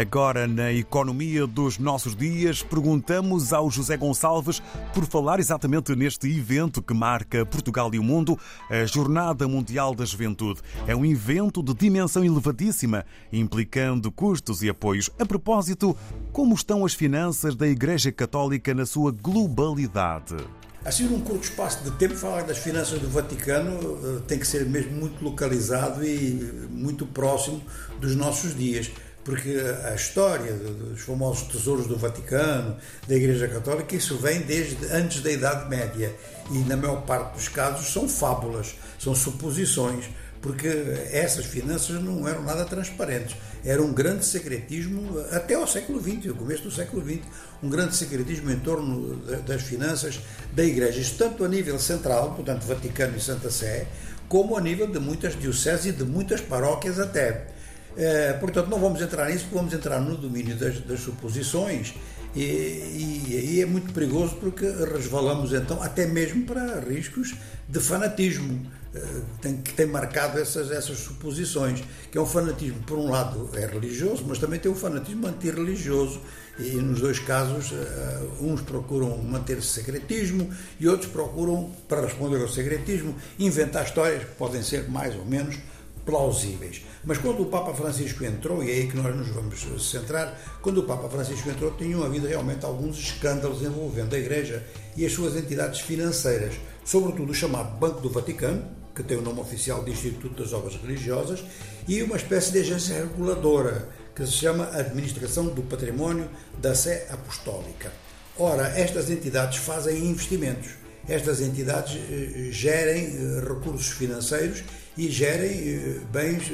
Agora, na economia dos nossos dias, perguntamos ao José Gonçalves por falar exatamente neste evento que marca Portugal e o mundo, a Jornada Mundial da Juventude. É um evento de dimensão elevadíssima, implicando custos e apoios. A propósito, como estão as finanças da Igreja Católica na sua globalidade? Assim, num curto espaço de tempo, falar das finanças do Vaticano eh, tem que ser mesmo muito localizado e muito próximo dos nossos dias porque a história dos famosos tesouros do Vaticano, da Igreja Católica, isso vem desde antes da Idade Média e, na maior parte dos casos, são fábulas, são suposições, porque essas finanças não eram nada transparentes. Era um grande secretismo até ao século XX, o começo do século XX, um grande secretismo em torno das finanças da Igreja, isto tanto a nível central, portanto Vaticano e Santa Sé, como a nível de muitas dioceses e de muitas paróquias até. É, portanto, não vamos entrar nisso, porque vamos entrar no domínio das, das suposições. E, aí é muito perigoso porque resvalamos então até mesmo para riscos de fanatismo é, tem, que tem marcado essas, essas suposições, que é um fanatismo, por um lado, é religioso, mas também tem um fanatismo antirreligioso, e nos dois casos, é, uns procuram manter secretismo e outros procuram, para responder ao secretismo, inventar histórias que podem ser mais ou menos plausíveis. Mas quando o Papa Francisco entrou, e é aí que nós nos vamos centrar, quando o Papa Francisco entrou, tinham havido realmente alguns escândalos envolvendo a Igreja e as suas entidades financeiras, sobretudo o chamado Banco do Vaticano, que tem o nome oficial de Instituto das Obras Religiosas, e uma espécie de agência reguladora, que se chama Administração do Património da Sé Apostólica. Ora, estas entidades fazem investimentos estas entidades eh, gerem eh, recursos financeiros e gerem eh, bens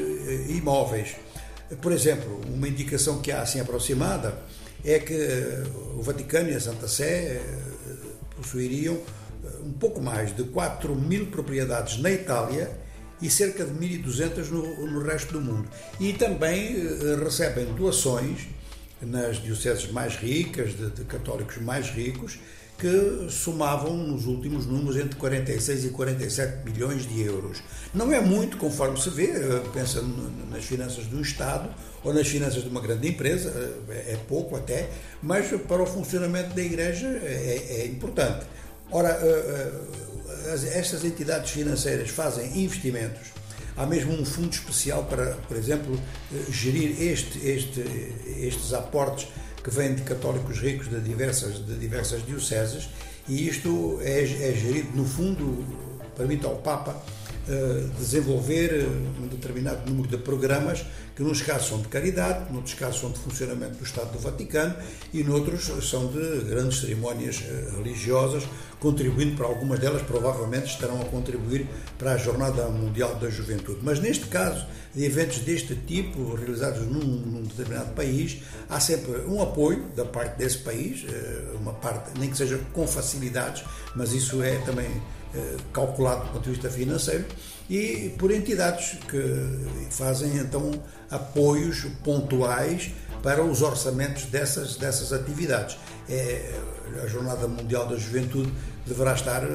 imóveis. Por exemplo, uma indicação que há assim aproximada é que o Vaticano e a Santa Sé possuiriam um pouco mais de 4 mil propriedades na Itália e cerca de 1.200 no, no resto do mundo. E também recebem doações nas dioceses mais ricas, de, de católicos mais ricos, que somavam nos últimos números entre 46 e 47 milhões de euros. Não é muito, conforme se vê, eh, pensa nas finanças do Estado ou nas finanças de uma grande empresa, eh, é pouco até, mas para o funcionamento da Igreja é, é importante. Ora, eh, estas entidades financeiras fazem investimentos. Há mesmo um fundo especial para, por exemplo, gerir este, este, estes aportes que vêm de católicos ricos de diversas, de diversas dioceses, e isto é, é gerido, no fundo, permite ao Papa desenvolver eh, um determinado número de programas que, nos casos, são de caridade, noutros casos, são de funcionamento do Estado do Vaticano e, noutros, são de grandes cerimónias uh, religiosas, contribuindo para algumas delas, provavelmente estarão a contribuir para a Jornada Mundial da Juventude. Mas, neste caso, de eventos deste tipo, realizados num, num, determinado país, há sempre um apoio da parte desse país, eh, uma parte, nem que seja com facilidades, mas isso é também eh, calculado do ponto de vista financeiro, e por entidades que fazem então apoios pontuais para os orçamentos dessas, dessas atividades. É, a Jornada Mundial da Juventude deverá estar eh,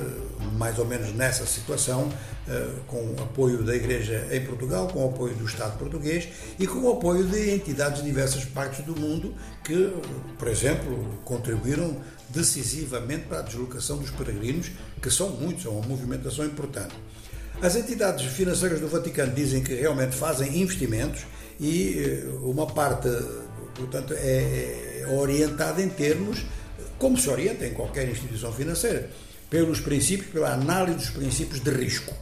mais ou menos nessa situação, eh, com o apoio da Igreja em Portugal, com o apoio do Estado português e com o apoio de entidades de diversas partes do mundo que, por exemplo, contribuíram decisivamente para a deslocação dos peregrinos, que são muitos, é uma movimentação importante. As entidades financeiras do Vaticano dizem que realmente fazem investimentos e eh, uma parte, portanto, é, é orientada em termos como se orienta em qualquer instituição financeira, pelos princípios, pela análise dos princípios de risco,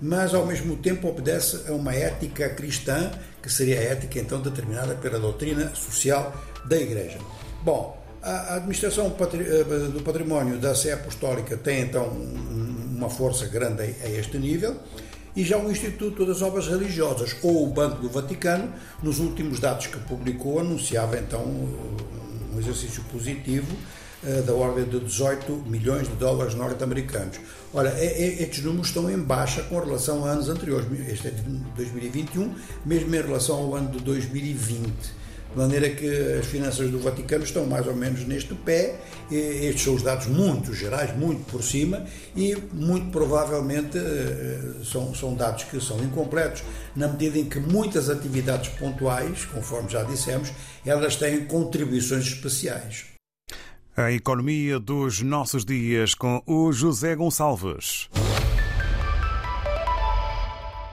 mas ao mesmo tempo obedece a uma ética cristã, que seria a ética então determinada pela doutrina social da Igreja. Bom, a administração eh, do património da Sé Apostólica tem então uma força grande a este nível e já o Instituto das Obras Religiosas ou o Banco do Vaticano, nos últimos dados que publicou, anunciava então um exercício positivo da ordem de 18 milhões de dólares norte-americanos. Ora, é, é, estes números estão em baixa com relação a anos anteriores. Este é de 2021, mesmo em relação ao ano de 2020. de maneira que as finanças do Vaticano estão mais ou menos neste pé. Estes são os dados muito gerais, muito por cima, e muito provavelmente eh, são, são dados que são incompletos, na medida em que muitas atividades pontuais, conforme já dissemos, elas têm contribuições especiais. A economia dos nossos dias com o José Gonçalves.